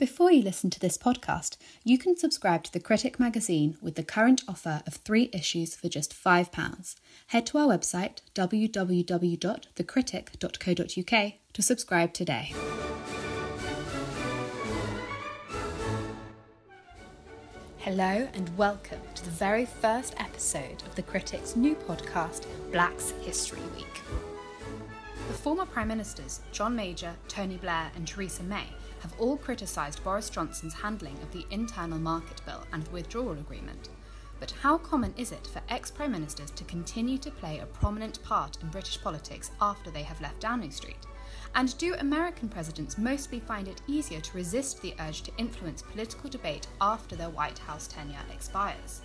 Before you listen to this podcast, you can subscribe to The Critic magazine with the current offer of three issues for just £5. Head to our website www.thecritic.co.uk to subscribe today. Hello and welcome to the very first episode of The Critic's new podcast, Black's History Week. The former Prime Ministers, John Major, Tony Blair, and Theresa May, have all criticised Boris Johnson's handling of the internal market bill and the withdrawal agreement. But how common is it for ex Prime Ministers to continue to play a prominent part in British politics after they have left Downing Street? And do American presidents mostly find it easier to resist the urge to influence political debate after their White House tenure expires?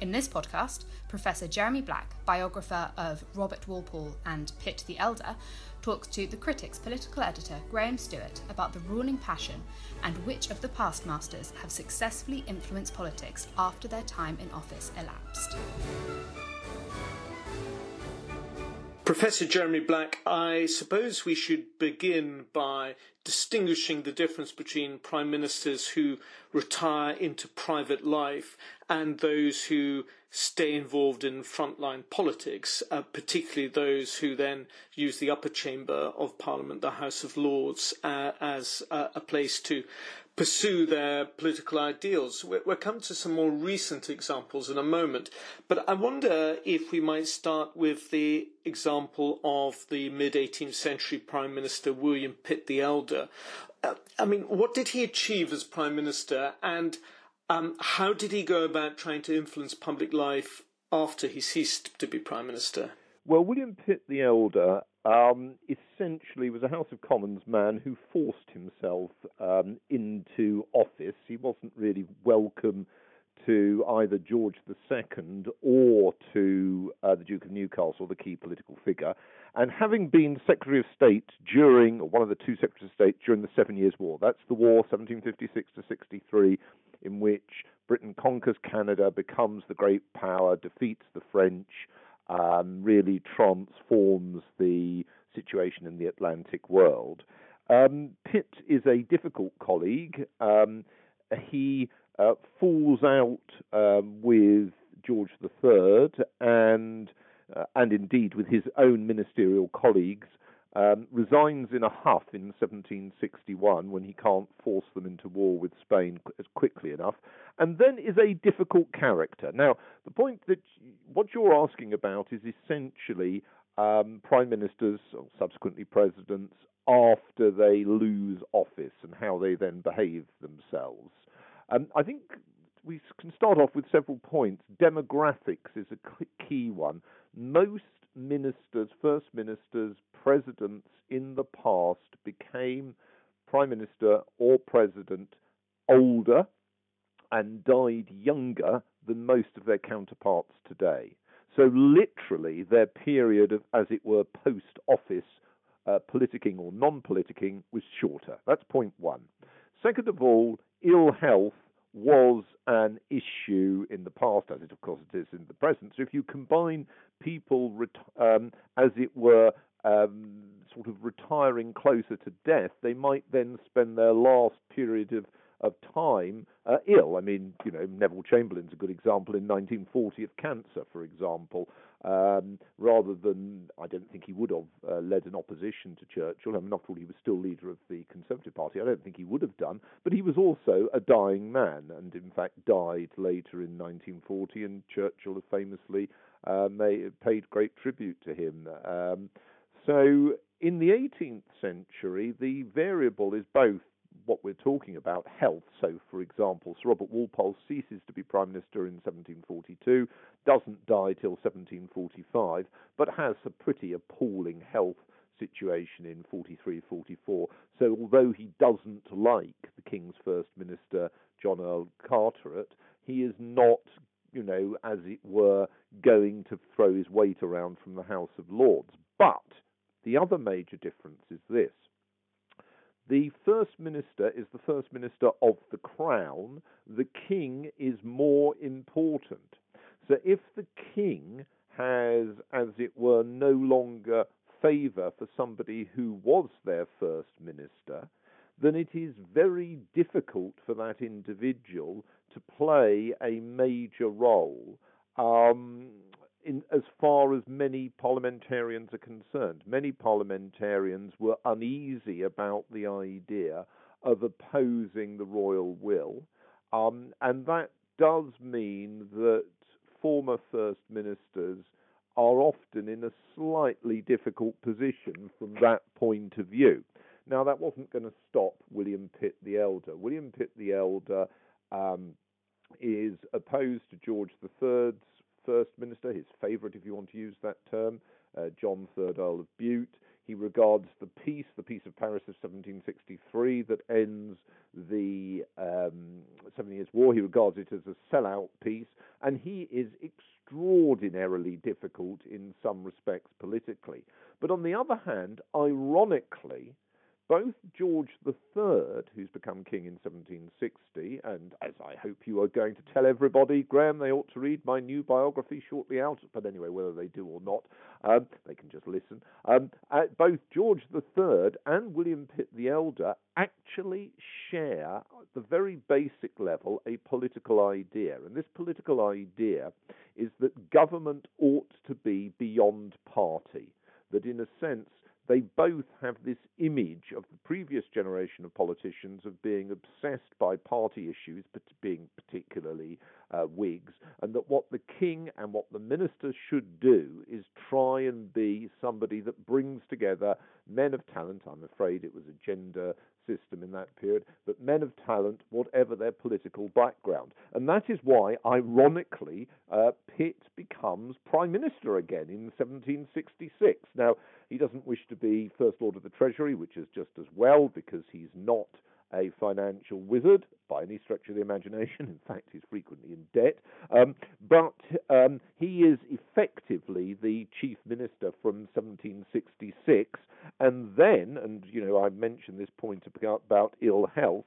In this podcast, Professor Jeremy Black, biographer of Robert Walpole and Pitt the Elder, talks to the critic's political editor Graham Stewart about the ruling passion and which of the past masters have successfully influenced politics after their time in office elapsed. Professor Jeremy Black, I suppose we should begin by distinguishing the difference between prime ministers who retire into private life and those who stay involved in frontline politics, uh, particularly those who then use the upper chamber of Parliament, the House of Lords, uh, as uh, a place to pursue their political ideals. We'll come to some more recent examples in a moment, but I wonder if we might start with the example of the mid 18th century Prime Minister William Pitt the Elder. Uh, I mean, what did he achieve as Prime Minister, and um, how did he go about trying to influence public life after he ceased to be Prime Minister? Well, William Pitt the Elder um, essentially was a House of Commons man who forced himself um, into office. He wasn't really welcome to either George II or to uh, the Duke of Newcastle, the key political figure. And having been Secretary of State during, or one of the two Secretaries of State during the Seven Years' War, that's the war 1756 to 63, in which Britain conquers Canada, becomes the great power, defeats the French, um, really transforms the situation in the Atlantic world. Um, Pitt is a difficult colleague. Um, he uh, falls out um, with George III and uh, and indeed with his own ministerial colleagues um, resigns in a huff in 1761 when he can't force them into war with Spain as quickly enough, and then is a difficult character. Now, the point that what you're asking about is essentially um, prime ministers, or subsequently presidents, after they lose office and how they then behave themselves. Um, I think we can start off with several points. Demographics is a key one. Most ministers, first ministers, presidents in the past became prime minister or president older and died younger than most of their counterparts today. So, literally, their period of, as it were, post office uh, politicking or non politicking was shorter. That's point one. Second of all, ill health was an issue in the past, as it of course it is in the present. So if you combine people, um, as it were, um, sort of retiring closer to death, they might then spend their last period of of time uh, ill. I mean, you know, Neville Chamberlain's a good example in 1940 of cancer, for example. Um, rather than, I don't think he would have uh, led an opposition to Churchill. I mean, after all, he was still leader of the Conservative Party. I don't think he would have done, but he was also a dying man, and in fact died later in 1940. And Churchill famously uh, made, paid great tribute to him. Um, so, in the 18th century, the variable is both what we're talking about, health. So, for example, Sir Robert Walpole ceases to be Prime Minister in 1742, doesn't die till 1745, but has a pretty appalling health situation in 43 44. So, although he doesn't like the King's First Minister, John Earl Carteret, he is not, you know, as it were, going to throw his weight around from the House of Lords. But the other major difference is this the First Minister is the First Minister of the Crown. The King is more important. So if the King has, as it were, no longer favour for somebody who was their First Minister, then it is very difficult for that individual to play a major role um, in, as far as many parliamentarians are concerned. Many parliamentarians were uneasy about the idea of opposing the royal will, um, and that does mean that former first ministers are often in a slightly difficult position from that point of view. Now, that wasn't going to stop William Pitt the Elder. William Pitt the Elder um, is opposed to George III's first minister, his favourite, if you want to use that term, uh, John III, Earl of Bute. He regards the peace, the Peace of Paris of 1763, that ends the um, Seven Years' War. He regards it as a sellout peace, and he is extraordinarily difficult in some respects politically. But on the other hand, ironically, both George III, who's become king in 1760, and as I hope you are going to tell everybody, Graham, they ought to read my new biography shortly out. But anyway, whether they do or not, um, they can just listen. Um, uh, both George III and William Pitt the Elder actually share, at the very basic level, a political idea. And this political idea is that government ought to be beyond party. That in a sense, they both have this image of the previous generation of politicians of being obsessed by party issues, but being particularly uh, Whigs, and that what the king and what the ministers should do is try and be somebody that brings together men of talent. I'm afraid it was a gender system in that period, but men of talent, whatever their political background. And that is why, ironically, uh, Pitt becomes Prime Minister again in 1766. Now, he doesn't wish to be First Lord of the Treasury, which is just as well because he's not a financial wizard by any stretch of the imagination. In fact, he's frequently in debt. Um, but um, he is effectively the chief minister from 1766. And then, and you know, I mentioned this point about, about ill health.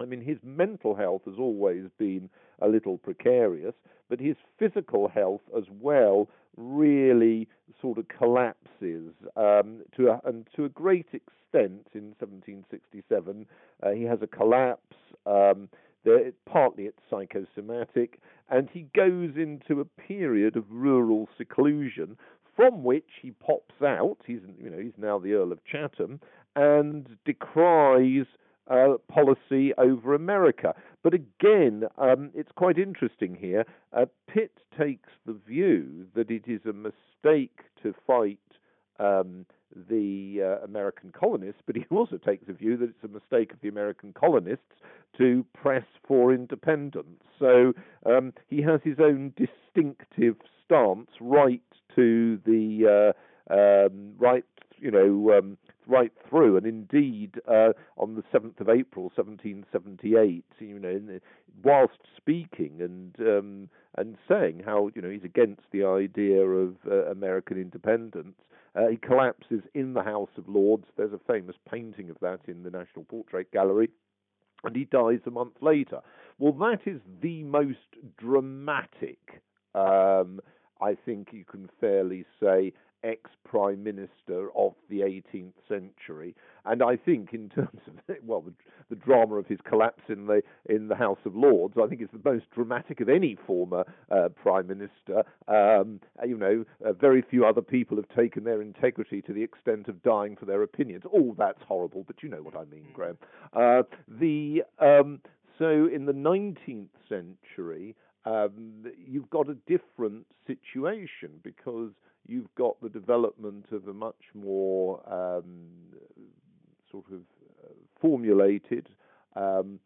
I mean, his mental health has always been a little precarious, but his physical health as well really sort of collapses um, to a, and to a great extent in 1767. Uh, he has a collapse. Um, there, partly it's psychosomatic, and he goes into a period of rural seclusion from which he pops out. He's you know he's now the Earl of Chatham and decries uh, policy over America. But again, um, it's quite interesting here. Uh, Pitt takes the view that it is a mistake to fight um, the uh, American colonists, but he also takes the view that it's a mistake of the American colonists to press for independence. So um, he has his own distinctive stance right to the uh, um, right, you know, um, right through. And indeed, uh, on the 7th of April, 1778, you know, whilst speaking and um, and saying how you know he's against the idea of uh, American independence, uh, he collapses in the House of Lords. There's a famous painting of that in the National Portrait Gallery. And he dies a month later. Well, that is the most dramatic, um, I think you can fairly say, ex prime minister of the 18th century. And I think, in terms of well, the, the, drama of his collapse in the in the House of Lords, I think it's the most dramatic of any former uh, prime minister. Um, you know, uh, very few other people have taken their integrity to the extent of dying for their opinions. Oh, that's horrible, but you know what I mean, Graham. Uh, the um, so in the 19th century. Um, you've got a different situation because you've got the development of a much more um, sort of uh, formulated um,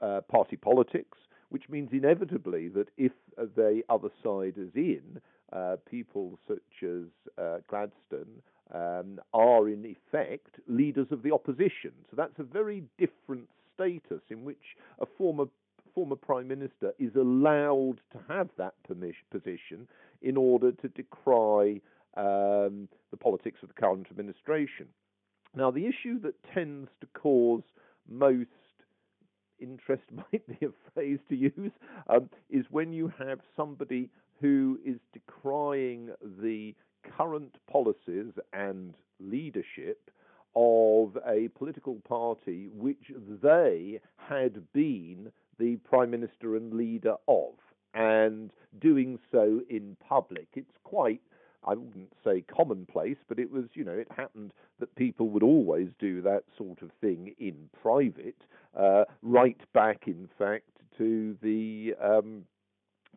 uh, party politics, which means inevitably that if the other side is in, uh, people such as uh, Gladstone um, are in effect leaders of the opposition. So that's a very different status in which a former former prime minister is allowed to have that position in order to decry um, the politics of the current administration. Now, the issue that tends to cause most interest, might be a phrase to use, um, is when you have somebody who is decrying the current policies and leadership of a political party which they had been the prime minister and leader of, and doing so in public. It's quite I wouldn't say commonplace, but it was, you know, it happened that people would always do that sort of thing in private, uh, right back, in fact, to the um,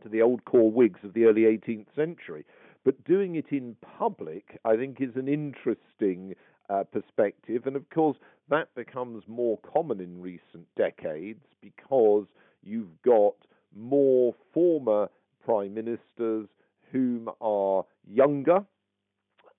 to the old corps Whigs of the early 18th century. But doing it in public, I think, is an interesting uh, perspective, and of course, that becomes more common in recent decades because you've got more former prime ministers whom are younger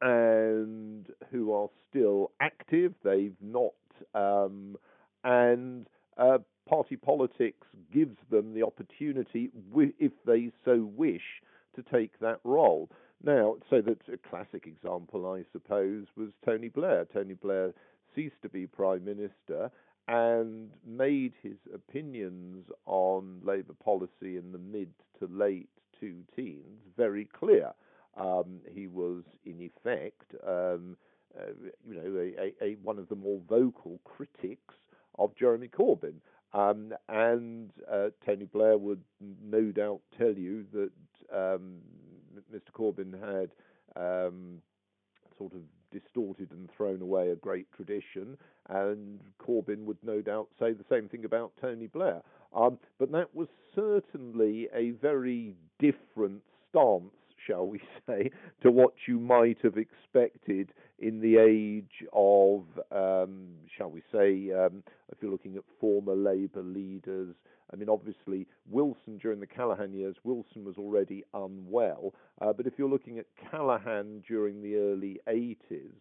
and who are still active. They've not, um, and uh, party politics gives them the opportunity, if they so wish, to take that role. Now, so that a classic example, I suppose, was Tony Blair. Tony Blair ceased to be prime minister and made his opinions on Labour policy in the mid to late two teens very clear. Um, he was, in effect, um, uh, you know, a, a, a, one of the more vocal critics of Jeremy Corbyn. Um, and uh, Tony Blair would no doubt tell you that um, Mr. Corbyn had um, sort of distorted and thrown away a great tradition, and Corbyn would no doubt say the same thing about Tony Blair. Um, but that was certainly a very different stance, shall we say, to what you might have expected in the age of, um, shall we say, um, if you're looking at former Labour leaders. I mean, obviously, Wilson during the Callaghan years, Wilson was already unwell. Uh, but if you're looking at Callaghan during the early 80s,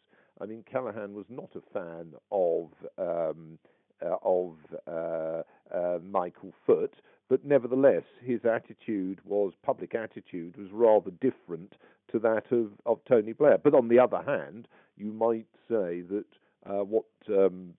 I mean, Callaghan was not a fan of. Um, uh, of uh, uh, Michael Foot, but nevertheless, his attitude was public attitude was rather different to that of, of Tony Blair. But on the other hand, you might say that uh, what um,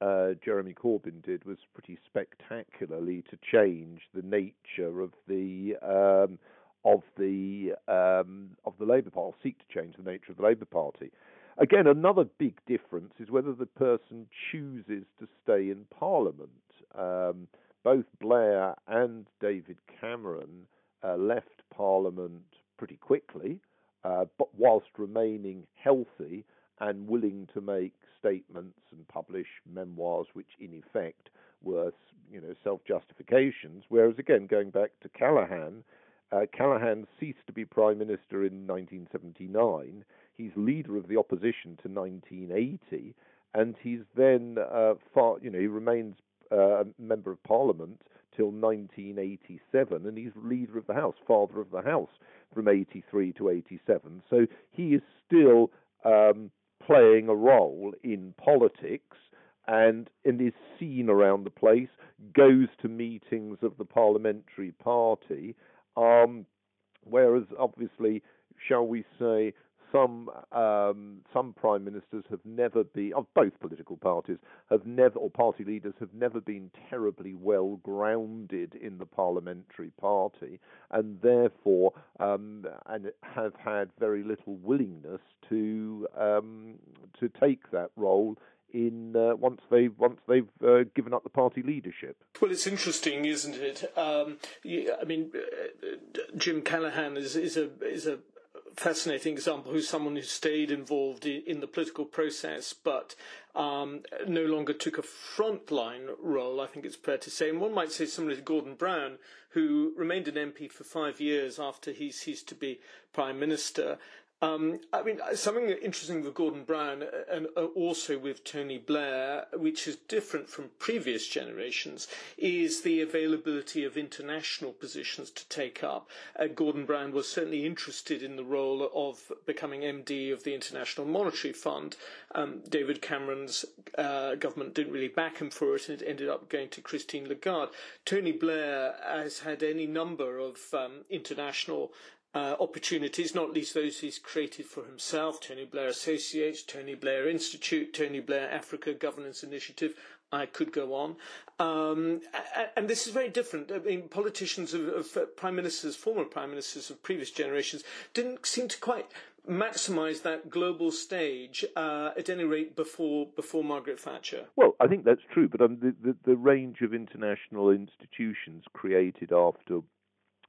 uh, Jeremy Corbyn did was pretty spectacularly to change the nature of the um, of the um, of the Labour Party, seek to change the nature of the Labour Party. Again, another big difference is whether the person chooses to stay in Parliament. Um, both Blair and David Cameron uh, left Parliament pretty quickly, uh, but whilst remaining healthy and willing to make statements and publish memoirs, which in effect were, you know, self-justifications. Whereas again, going back to Callaghan, uh, Callaghan ceased to be prime minister in 1979. He's leader of the opposition to 1980, and he's then uh, far, you know, he remains uh, member of parliament till 1987, and he's leader of the House, father of the House from 83 to 87. So he is still um, playing a role in politics and, and is seen around the place, goes to meetings of the parliamentary party. Um, whereas, obviously, shall we say, some um, some prime ministers have never been of both political parties have never or party leaders have never been terribly well grounded in the parliamentary party and therefore um, and have had very little willingness to um, to take that role in uh, once they once they've uh, given up the party leadership. Well, it's interesting, isn't it? Um, I mean, uh, Jim Callaghan is, is a is a fascinating example who's someone who stayed involved in the political process but um, no longer took a frontline role, I think it's fair to say. And one might say similar to Gordon Brown, who remained an MP for five years after he ceased to be Prime Minister. Um, I mean, something interesting with Gordon Brown uh, and uh, also with Tony Blair, which is different from previous generations, is the availability of international positions to take up. Uh, Gordon Brown was certainly interested in the role of becoming MD of the International Monetary Fund. Um, David Cameron's uh, government didn't really back him for it, and it ended up going to Christine Lagarde. Tony Blair has had any number of um, international uh, opportunities, not least those he's created for himself Tony Blair Associates, Tony Blair Institute, Tony Blair Africa Governance Initiative. I could go on. Um, and this is very different. I mean, politicians of, of, prime ministers, former prime ministers of previous generations, didn't seem to quite maximise that global stage, uh, at any rate before before Margaret Thatcher. Well, I think that's true, but um, the, the, the range of international institutions created after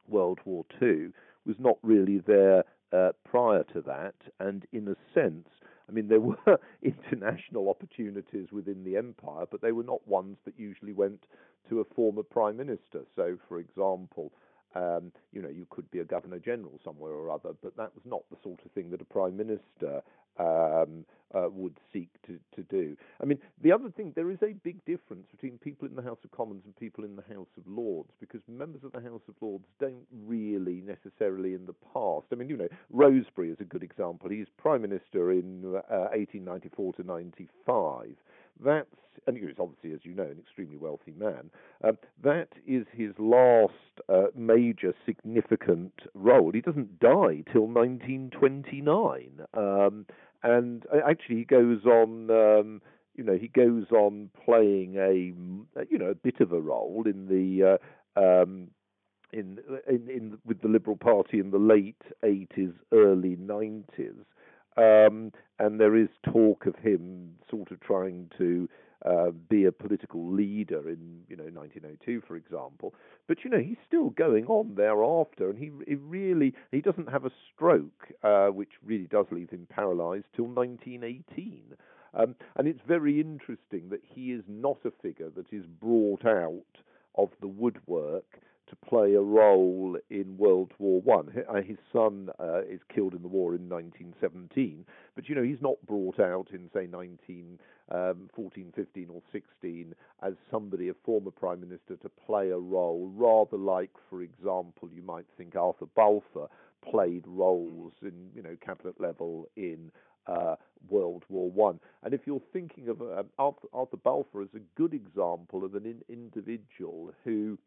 World War II was not really there uh, prior to that, and in a sense, I mean, there were international opportunities within the empire, but they were not ones that usually went to a former prime minister. So, for example, um, you know, you could be a governor general somewhere or other, but that was not the sort of thing that a prime minister um, uh, would seek to, to do. I mean, the other thing, there is a big difference between people in the House of Commons and people in the House of Lords, because members of the House of Lords don't really necessarily in the past. I mean, you know, Rosebery is a good example. He's prime minister in uh, 1894 to 95. That's and he's obviously, as you know, an extremely wealthy man. Um, that is his last uh, major significant role. He doesn't die till 1929, um, and uh, actually he goes on. Um, you know, he goes on playing a you know a bit of a role in the. Uh, um, in, in, in with the Liberal Party in the late 80s, early 90s, um, and there is talk of him sort of trying to uh, be a political leader in you know 1902, for example. But you know he's still going on thereafter, and he, he really he doesn't have a stroke, uh, which really does leave him paralysed till 1918. Um, and it's very interesting that he is not a figure that is brought out of the woodwork to play a role in World War One. Uh, his son uh, is killed in the war in 1917, but you know he's not brought out in say 1914, um, 15, or 16 as somebody, a former prime minister, to play a role. Rather like, for example, you might think Arthur Balfour played roles in you know cabinet level in uh, World War One. And if you're thinking of uh, Arthur, Arthur, Balfour as a good example of an in- individual who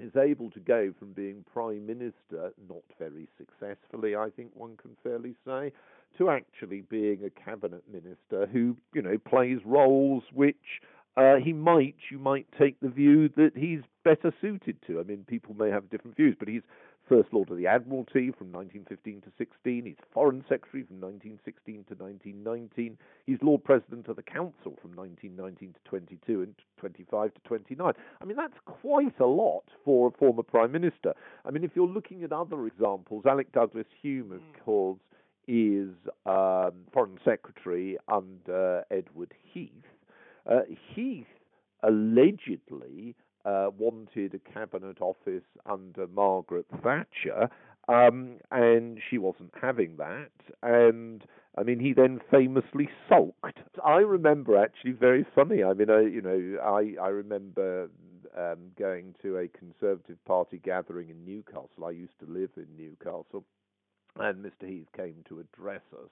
is able to go from being prime minister, not very successfully, I think one can fairly say, to actually being a cabinet minister who, you know, plays roles which uh, he might, you might take the view that he's better suited to. I mean, people may have different views, but he's First Lord of the Admiralty from 1915 to 16. He's Foreign Secretary from 1916 to 1919. He's Lord President of the Council from 1919 to 22 and 25 to 29. I mean, that's quite a lot for a former Prime Minister. I mean, if you're looking at other examples, Alec Douglas Home, of hmm. course, is um, Foreign Secretary under Edward Heath. Uh, Heath allegedly uh, wanted a cabinet office under Margaret Thatcher, um, and she wasn't having that. And I mean, he then famously sulked. I remember actually very funny. I mean, I, you know, I I remember um, going to a Conservative Party gathering in Newcastle. I used to live in Newcastle, and Mr. Heath came to address us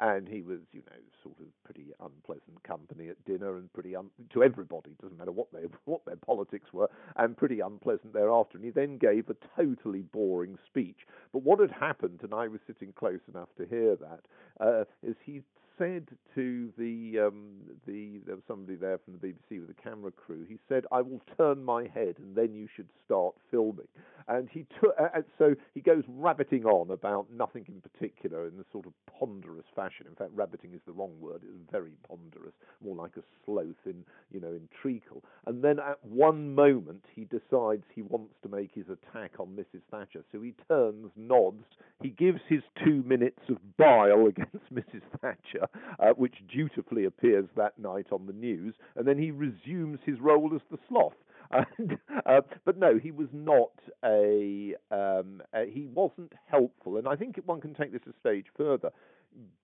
and he was, you know, sort of pretty unpleasant company at dinner, and pretty un- to everybody. Doesn't matter what they what their politics were, and pretty unpleasant thereafter. And he then gave a totally boring speech. But what had happened, and I was sitting close enough to hear that, uh, is he said to the um, the there was somebody there from the BBC with a camera crew. He said, "I will turn my head, and then you should start filming." And he took, uh, so he goes rabbiting on about nothing in particular in a sort of ponderous fashion. In fact, rabbiting is the wrong word; it's very ponderous, more like a sloth in you know in treacle. And then at one moment, he decides he wants to make his attack on Mrs. Thatcher. So he turns, nods, he gives his two minutes of bile against Mrs. Thatcher uh, which dutifully appears that night on the news, and then he resumes his role as the sloth. And, uh, but no, he was not a, um, uh, he wasn't helpful, and I think one can take this a stage further.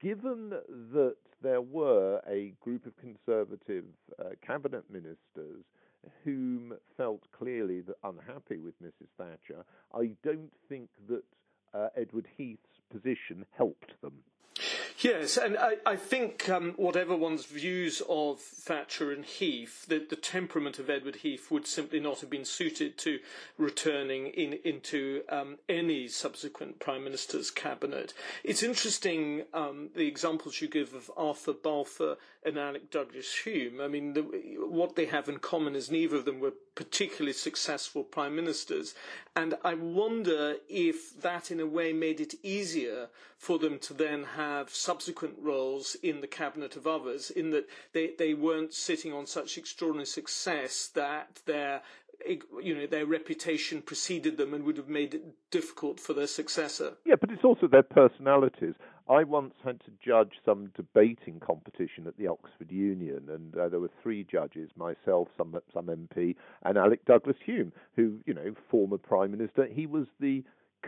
Given that there were a group of conservative uh, cabinet ministers whom felt clearly unhappy with Mrs. Thatcher, I don't think that uh, Edward Heath's position helped them. Yes, and I, I think um, whatever one's views of Thatcher and Heath, the, the, temperament of Edward Heath would simply not have been suited to returning in, into um, any subsequent Prime Minister's cabinet. It's interesting um, the examples you give of Arthur Balfour and Alec Douglas Home. I mean, the, what they have in common is neither of them were particularly successful prime ministers. And I wonder if that, in a way, made it easier for them to then have subsequent roles in the cabinet of others, in that they, they weren't sitting on such extraordinary success that their you know, their reputation preceded them and would have made it difficult for their successor. Yeah, but it's also their personalities. I once had to judge some debating competition at the Oxford Union, and uh, there were three judges: myself, some some MP, and Alec Douglas Home, who, you know, former prime minister. He was the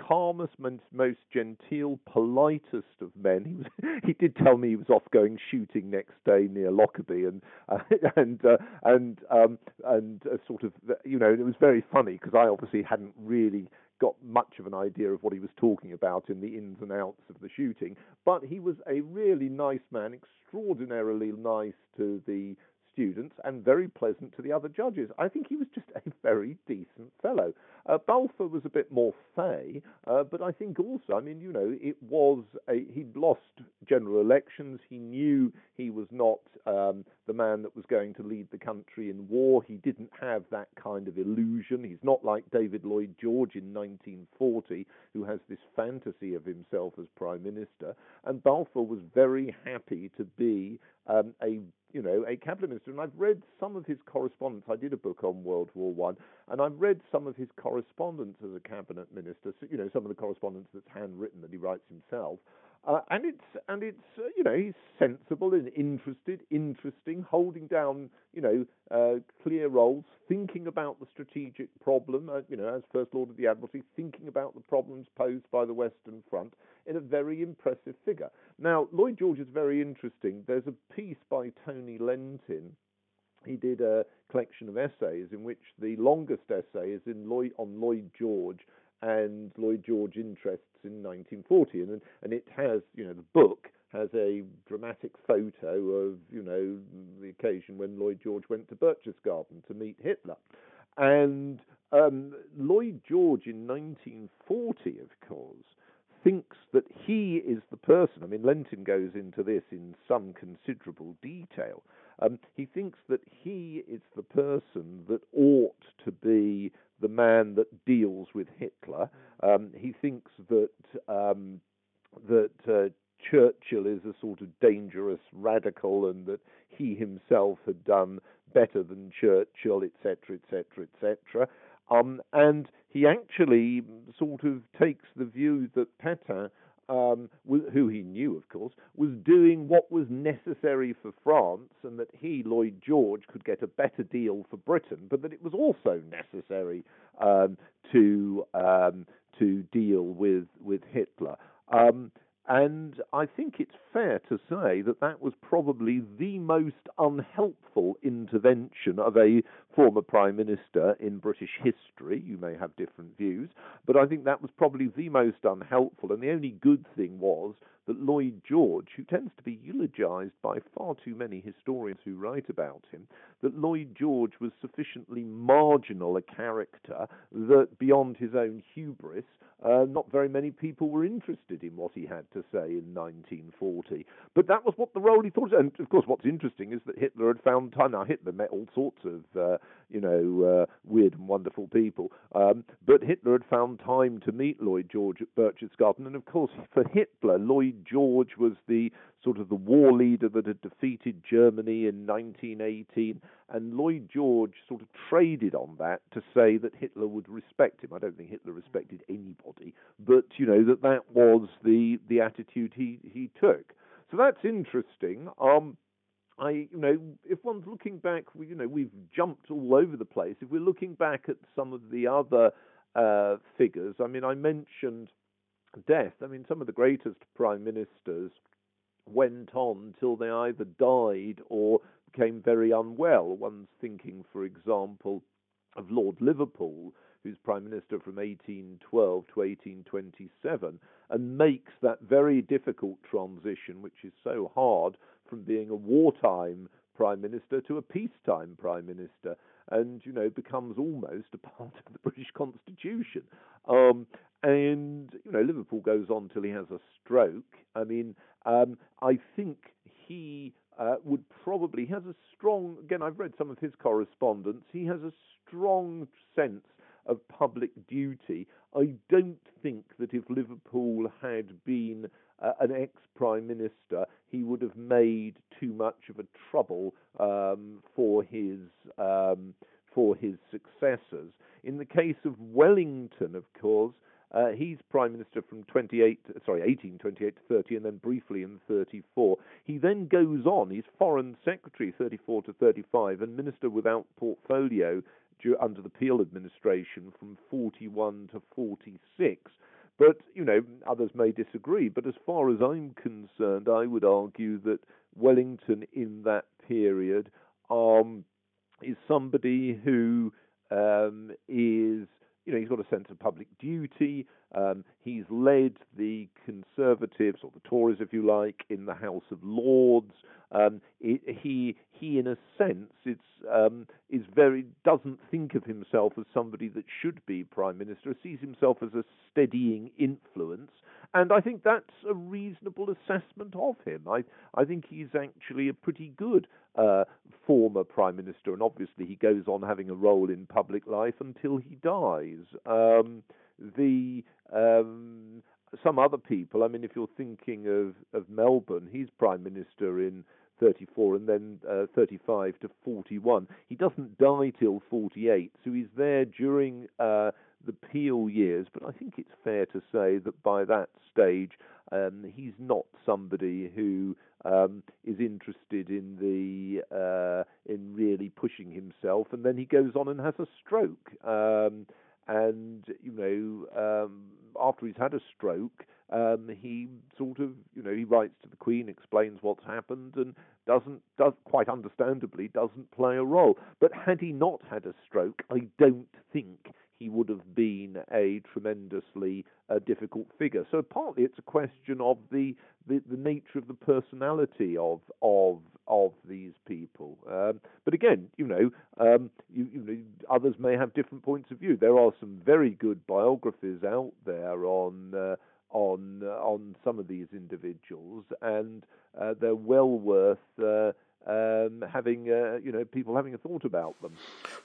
calmest, most genteel, politest of men. He was. He did tell me he was off going shooting next day near Lockerbie, and uh, and uh, and um, and uh, sort of, you know, it was very funny because I obviously hadn't really got much of an idea of what he was talking about in the ins and outs of the shooting. But he was a really nice man, extraordinarily nice to the students and very pleasant to the other judges. I think he was just a very decent fellow. Uh, Balfour was a bit more fey, uh, but I think also, I mean, you know, it was a, he'd lost general elections. He knew he was not um, the man that was going to lead the country in war. He didn't have that kind of illusion. He's not like David Lloyd George in 1940, who has this fantasy of himself as prime minister. And Balfour was very happy to be um, a you know, a cabinet minister. And I've read some of his correspondence. I did a book on World War One, and I've read some of his correspondence as a cabinet minister. So, you know, some of the correspondence that's handwritten that he writes himself. Uh, and it's and it's uh, you know he's sensible and interested, interesting, holding down you know uh, clear roles, thinking about the strategic problem. Uh, you know, as First Lord of the Admiralty, thinking about the problems posed by the Western Front in a very impressive figure. Now, Lloyd George is very interesting. There's a piece by Tony Lentin. He did a collection of essays in which the longest essay is in Lloyd, on Lloyd George and Lloyd George interests in 1940, and and it has you know the book has a dramatic photo of you know the occasion when Lloyd George went to Berchtesgaden to meet Hitler, and um, Lloyd George in 1940, of course, thinks that he is the person. I mean, Lentin goes into this in some considerable detail. Um, he thinks that he is the person that ought to be the man that deals with Hitler. Um, he thinks that um, that uh, Churchill is a sort of dangerous radical, and that he himself had done better than Churchill, etc., etc., etc. and he actually sort of takes the view that Pétain um, who he knew, of course, was doing what was necessary for France, and that he, Lloyd George, could get a better deal for Britain, but that it was also necessary um, to um, to deal with with Hitler. Um, and I think it's fair to say that that was probably the most unhelpful intervention of a former Prime Minister in British history. You may have different views, but I think that was probably the most unhelpful. And the only good thing was that Lloyd George, who tends to be eulogized by far too many historians who write about him, that Lloyd George was sufficiently marginal a character that beyond his own hubris, uh, not very many people were interested in what he had to say in 1940. But that was what the role he thought. And of course, what's interesting is that Hitler had found time. Now, Hitler met all sorts of, uh, you know, uh, weird and wonderful people. Um, but Hitler had found time to meet Lloyd George at Berchtesgaden. And of course, for Hitler, Lloyd George was the sort of the war leader that had defeated Germany in 1918, and Lloyd George sort of traded on that to say that Hitler would respect him. I don't think Hitler respected anybody, but you know that that was the the attitude he he took. So that's interesting. Um, I, you know, if one's looking back, you know, we've jumped all over the place. If we're looking back at some of the other uh, figures, I mean, I mentioned death. I mean, some of the greatest prime ministers went on till they either died or became very unwell. One's thinking, for example, of Lord Liverpool, who's Prime Minister from 1812 to 1827, and makes that very difficult transition, which is so hard, from being a wartime Prime Minister to a peacetime Prime Minister, and, you know, becomes almost a part of the British Constitution. Um, and, you know, Liverpool goes on till he has a stroke. I mean, um, I think he uh, would probably he has a strong. Again, I've read some of his correspondence. He has a strong sense of public duty. I don't think that if Liverpool had been uh, an ex prime minister, he would have made too much of a trouble um, for his um, for his successors. In the case of Wellington, of course, uh, he's prime minister from 28, sorry, 1828 to 30, and then briefly in 34. He then goes on. He's foreign secretary 34 to 35, and minister without portfolio under the Peel administration from 41 to 46. But, you know, others may disagree. But as far as I'm concerned, I would argue that Wellington in that period um, is somebody who um, is you know, he's got a sense of public duty. Um, he's led the Conservatives or the Tories, if you like, in the House of Lords. Um, it, he, he, in a sense, it's, um, is very doesn't think of himself as somebody that should be prime minister. Sees himself as a steadying influence, and I think that's a reasonable assessment of him. I, I think he's actually a pretty good uh, former prime minister, and obviously he goes on having a role in public life until he dies. Um, the um, some other people, I mean, if you're thinking of, of Melbourne, he's prime minister in 34 and then uh, 35 to 41. He doesn't die till 48, so he's there during uh, the Peel years. But I think it's fair to say that by that stage, um, he's not somebody who um, is interested in the uh, in really pushing himself, and then he goes on and has a stroke. Um, and you know, um, after he's had a stroke, um, he sort of you know he writes to the Queen, explains what's happened, and doesn't does quite understandably doesn't play a role. But had he not had a stroke, I don't think he would have been a tremendously uh, difficult figure. So partly it's a question of the, the, the nature of the personality of of of these people. Um, but again, you know, um, you, you know, others may have different points of view. There are some very good biographies out there on. Uh, on uh, on some of these individuals, and uh, they're well worth uh, um, having uh, you know people having a thought about them.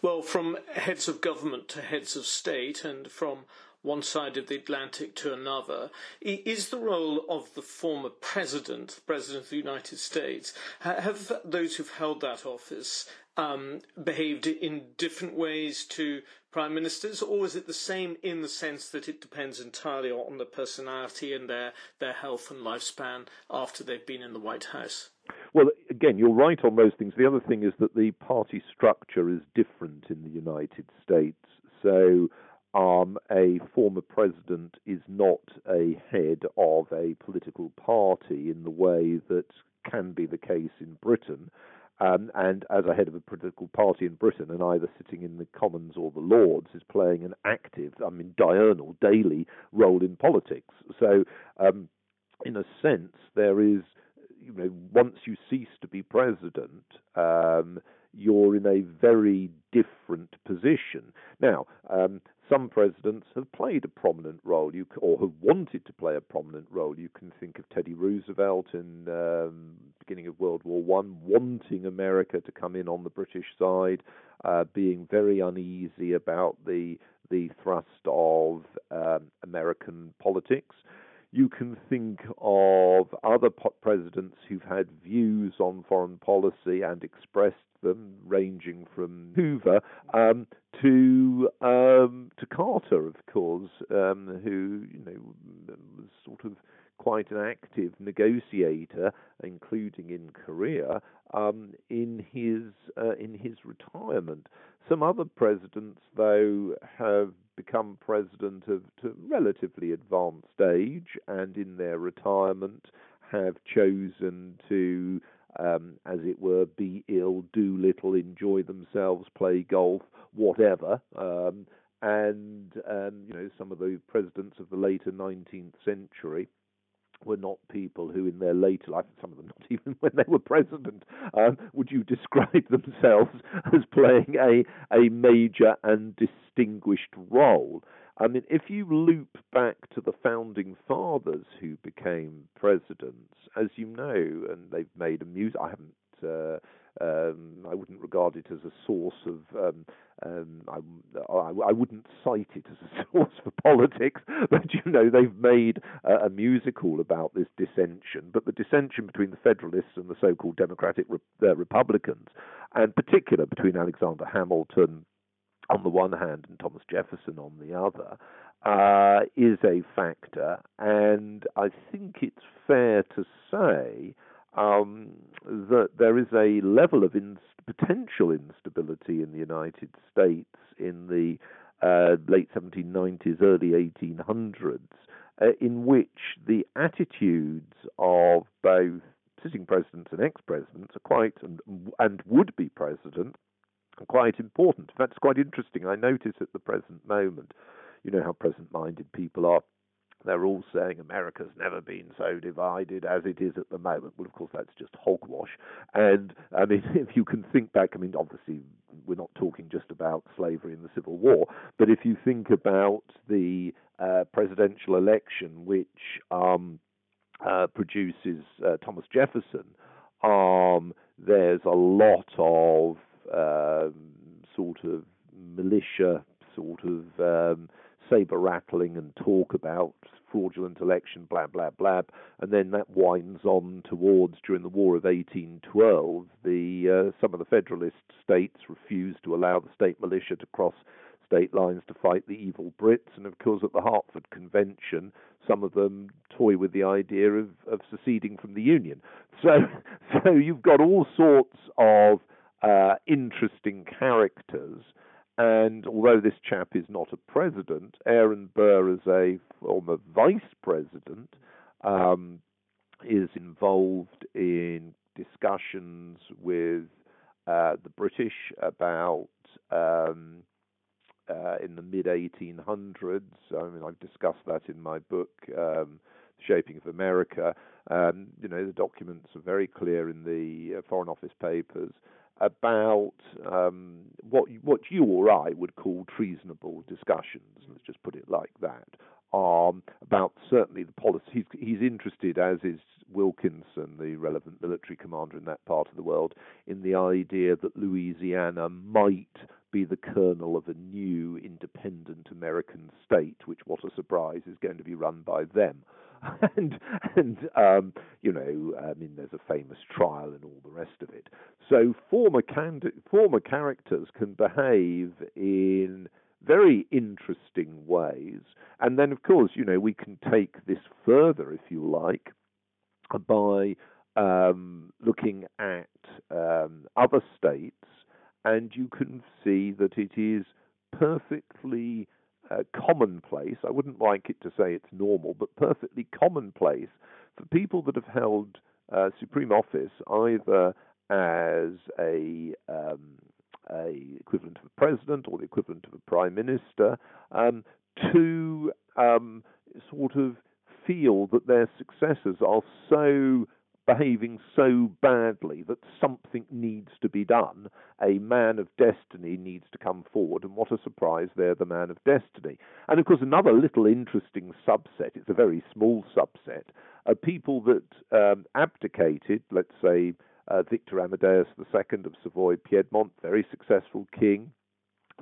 Well, from heads of government to heads of state, and from one side of the Atlantic to another, is the role of the former president, the president of the United States, have those who've held that office um, behaved in different ways to prime ministers, or is it the same in the sense that it depends entirely on the personality and their, their health and lifespan after they've been in the White House? Well, again, you're right on those things. The other thing is that the party structure is different in the United States. So, um, a former president is not a head of a political party in the way that can be the case in Britain. Um, and as a head of a political party in Britain, and either sitting in the Commons or the Lords, is playing an active, I mean, diurnal, daily role in politics. So, um, in a sense, there is, you know, once you cease to be president, um, you're in a very different position. Now, um, some presidents have played a prominent role, you, or have wanted to play a prominent role. You can think of Teddy Roosevelt in um, beginning of World War One, wanting America to come in on the British side, uh, being very uneasy about the the thrust of um, American politics. You can think of other presidents who've had views on foreign policy and expressed them, ranging from Hoover um, to um, to Carter, of course, um, who you know was sort of quite an active negotiator, including in Korea, um, in his uh, in his retirement. Some other presidents, though, have become president of relatively advanced age, and in their retirement have chosen to um, as it were, be ill, do little, enjoy themselves, play golf, whatever. Um, and um, you know, some of the presidents of the later 19th century were not people who, in their later life, some of them not even when they were president, um, would you describe themselves as playing a a major and distinguished role. I mean, if you loop back to the founding fathers who became presidents, as you know, and they've made a music. I haven't Uh, um, I wouldn't regard it as a source of. Um, um, I, I, wouldn't cite it as a source for politics, but you know they've made a, a musical about this dissension. But the dissension between the Federalists and the so-called Democratic Re- uh, Republicans, and particular between Alexander Hamilton on the one hand and Thomas Jefferson on the other, uh, is a factor. And I think it's fair to say um, that there is a level of inst- potential instability in the United States in the uh, late 1790s, early 1800s, uh, in which the attitudes of both sitting presidents and ex-presidents are quite and, and would-be president are quite important. In fact, it's quite interesting. I notice at the present moment, you know how present-minded people are they're all saying America's never been so divided as it is at the moment. Well, of course, that's just hogwash. And I mean, if you can think back, I mean, obviously, we're not talking just about slavery in the Civil War, but if you think about the uh, presidential election, which um, uh, produces uh, Thomas Jefferson, um, there's a lot of um, sort of militia, sort of um, saber rattling and talk about fraudulent election, blah, blah, blah. And then that winds on towards, during the War of 1812, the, uh, some of the Federalist states refused to allow the state militia to cross state lines to fight the evil Brits. And of course, at the Hartford Convention, some of them toy with the idea of, of seceding from the Union. So, so you've got all sorts of uh, interesting characters and although this chap is not a president, Aaron Burr, as a former vice president, um, is involved in discussions with uh, the British about um, uh, in the mid 1800s. I mean, I've discussed that in my book, um, Shaping of America. Um, you know, the documents are very clear in the uh, Foreign Office papers about um, what what you or I would call treasonable discussions. Let's just put it like that. Um, about certainly the policy. He's, he's interested, as is Wilkinson, the relevant military commander in that part of the world, in the idea that Louisiana might be the kernel of a new independent American state, which, what a surprise, is going to be run by them. and and um, you know, I mean, there's a famous trial and all the rest of it. So former candid- former characters can behave in very interesting ways, and then of course, you know, we can take this further if you like by um, looking at um, other states, and you can see that it is perfectly uh, commonplace. I wouldn't like it to say it's normal, but perfectly commonplace for people that have held uh, supreme office either as a um, a equivalent of a president or the equivalent of a prime minister um, to um, sort of feel that their successors are so behaving so badly that something needs to be done. A man of destiny needs to come forward, and what a surprise, they're the man of destiny. And of course, another little interesting subset, it's a very small subset, are people that um, abdicated, let's say, uh, Victor Amadeus II of Savoy Piedmont, very successful king,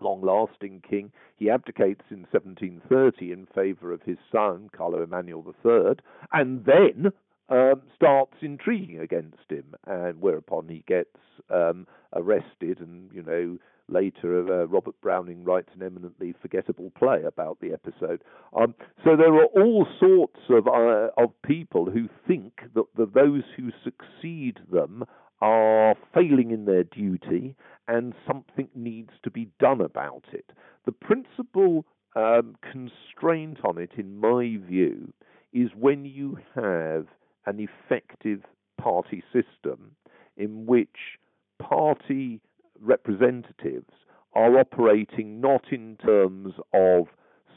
long lasting king. He abdicates in 1730 in favor of his son, Carlo Emanuel III, and then um, starts intriguing against him, and whereupon he gets um, arrested. And you know, later uh, Robert Browning writes an eminently forgettable play about the episode. Um, so there are all sorts of uh, of people who think that the, those who succeed them are failing in their duty, and something needs to be done about it. The principal um, constraint on it, in my view, is when you have an effective party system in which party representatives are operating not in terms of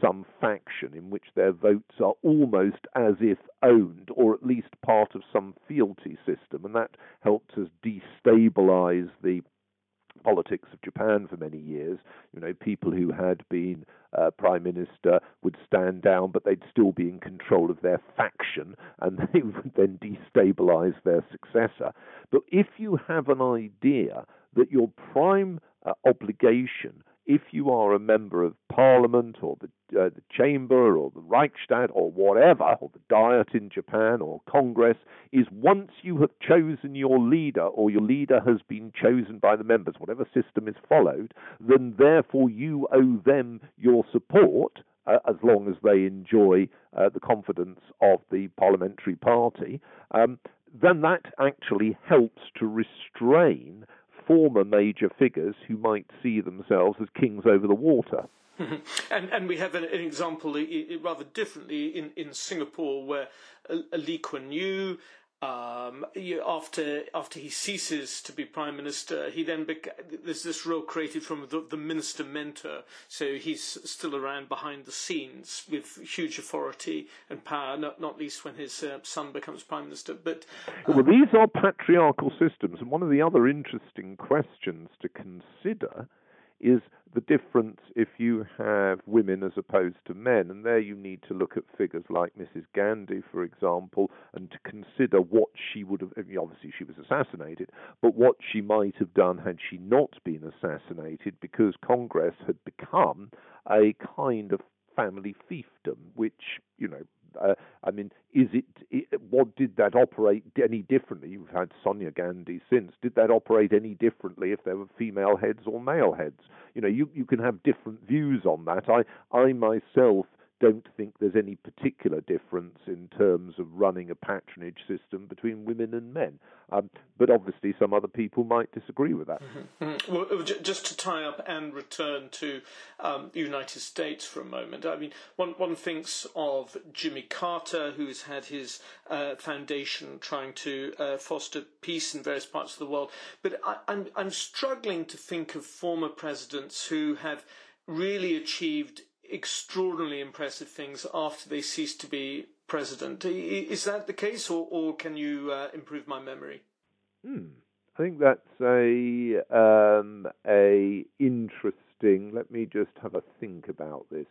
some faction in which their votes are almost as if owned, or at least part of some fealty system, and that helps us destabilize the politics of Japan for many years. You know, people who had been uh, prime minister would stand down, but they'd still be in control of their faction, and they would then destabilize their successor. But if you have an idea that your prime uh, obligation if you are a member of parliament or the, uh, the chamber or the Reichstag or whatever, or the Diet in Japan or Congress, is once you have chosen your leader or your leader has been chosen by the members, whatever system is followed, then therefore you owe them your support. Uh, as long as they enjoy uh, the confidence of the parliamentary party, um, then that actually helps to restrain former major figures who might see themselves as kings over the water. and and we have an, an example rather differently in, in Singapore where Lee Kuan Yew um, after after he ceases to be prime minister, he then beca- there's this role created from the, the, minister mentor. So he's still around behind the scenes with huge authority and power, not not least when his uh, son becomes prime minister. But well, these are patriarchal systems, and one of the other interesting questions to consider is the difference if you have women as opposed to men. And there you need to look at figures like Mrs. Gandhi, for example, and to consider what she would have. Obviously, she was assassinated, but what she might have done had she not been assassinated, because Congress had become a kind of family fiefdom, which, you know, uh, I mean, is it, it, What did that operate any differently? You've had Sonia Gandhi since. Did that operate any differently if there were female heads or male heads? You know, you you can have different views on that. I I myself don't think there's any particular difference in terms of running a patronage system between women and men. Um, but obviously, some other people might disagree with that. Mm-hmm. mm-hmm. Well, just to tie up and return to um, the United States for a moment, I mean, one, one thinks of Jimmy Carter, who's had his uh, foundation trying to uh, foster peace in various parts of the world. But I, I'm, I'm struggling to think of former presidents who have really achieved extraordinarily impressive things after they cease to be president. Is that the case, or, or can you uh, improve my memory? Hmm. I think that's a um, a interesting. Let me just have a think about this.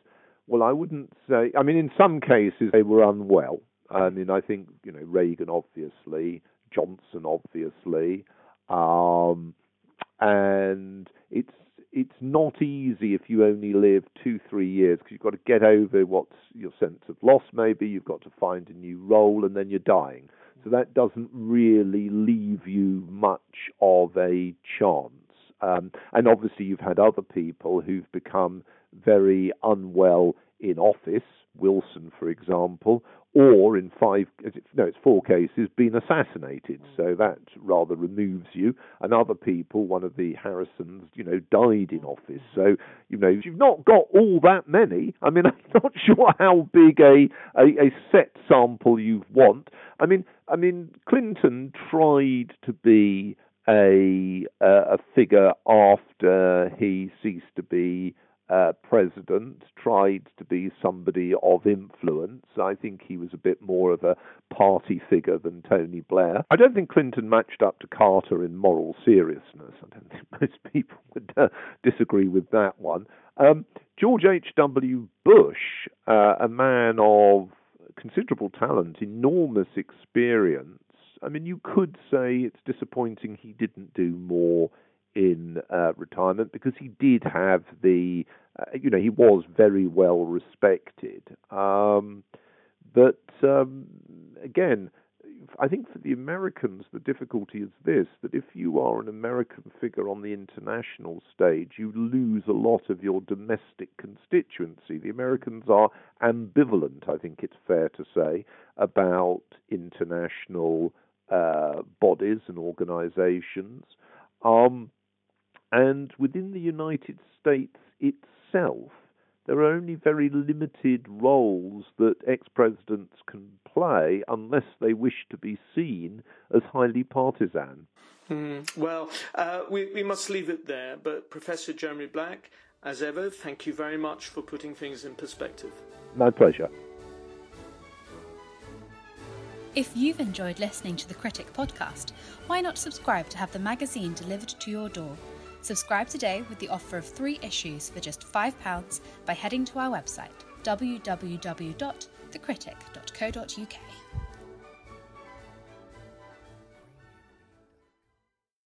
Well, I wouldn't say. I mean, in some cases they were unwell. I mean, I think you know Reagan, obviously, Johnson, obviously, um, and it's it's not easy if you only live two, three years because you've got to get over what's your sense of loss, maybe. You've got to find a new role, and then you're dying. So that doesn't really leave you much of a chance. Um, and obviously, you've had other people who've become very unwell in office, Wilson, for example, or in five, no, it's four cases, been assassinated. So that rather removes you. And other people, one of the Harrisons, you know, died in office. So, you know, you've not got all that many. I mean, I'm not sure how big a, a, a set sample you want. I mean, I mean, Clinton tried to be a, a figure after he ceased to be uh, president tried to be somebody of influence. I think he was a bit more of a party figure than Tony Blair. I don't think Clinton matched up to Carter in moral seriousness. I don't think most people would uh, disagree with that one. Um, George H.W. Bush, uh, a man of considerable talent, enormous experience. I mean, you could say it's disappointing he didn't do more in uh, retirement because he did have the, you know, he was very well respected. Um, but um, again, I think for the Americans, the difficulty is this that if you are an American figure on the international stage, you lose a lot of your domestic constituency. The Americans are ambivalent, I think it's fair to say, about international uh, bodies and organizations. Um, and within the United States itself, there are only very limited roles that ex presidents can play unless they wish to be seen as highly partisan. Mm, well, uh, we, we must leave it there. But Professor Jeremy Black, as ever, thank you very much for putting things in perspective. My pleasure. If you've enjoyed listening to the Critic podcast, why not subscribe to have the magazine delivered to your door? Subscribe today with the offer of three issues for just £5 by heading to our website www.thecritic.co.uk.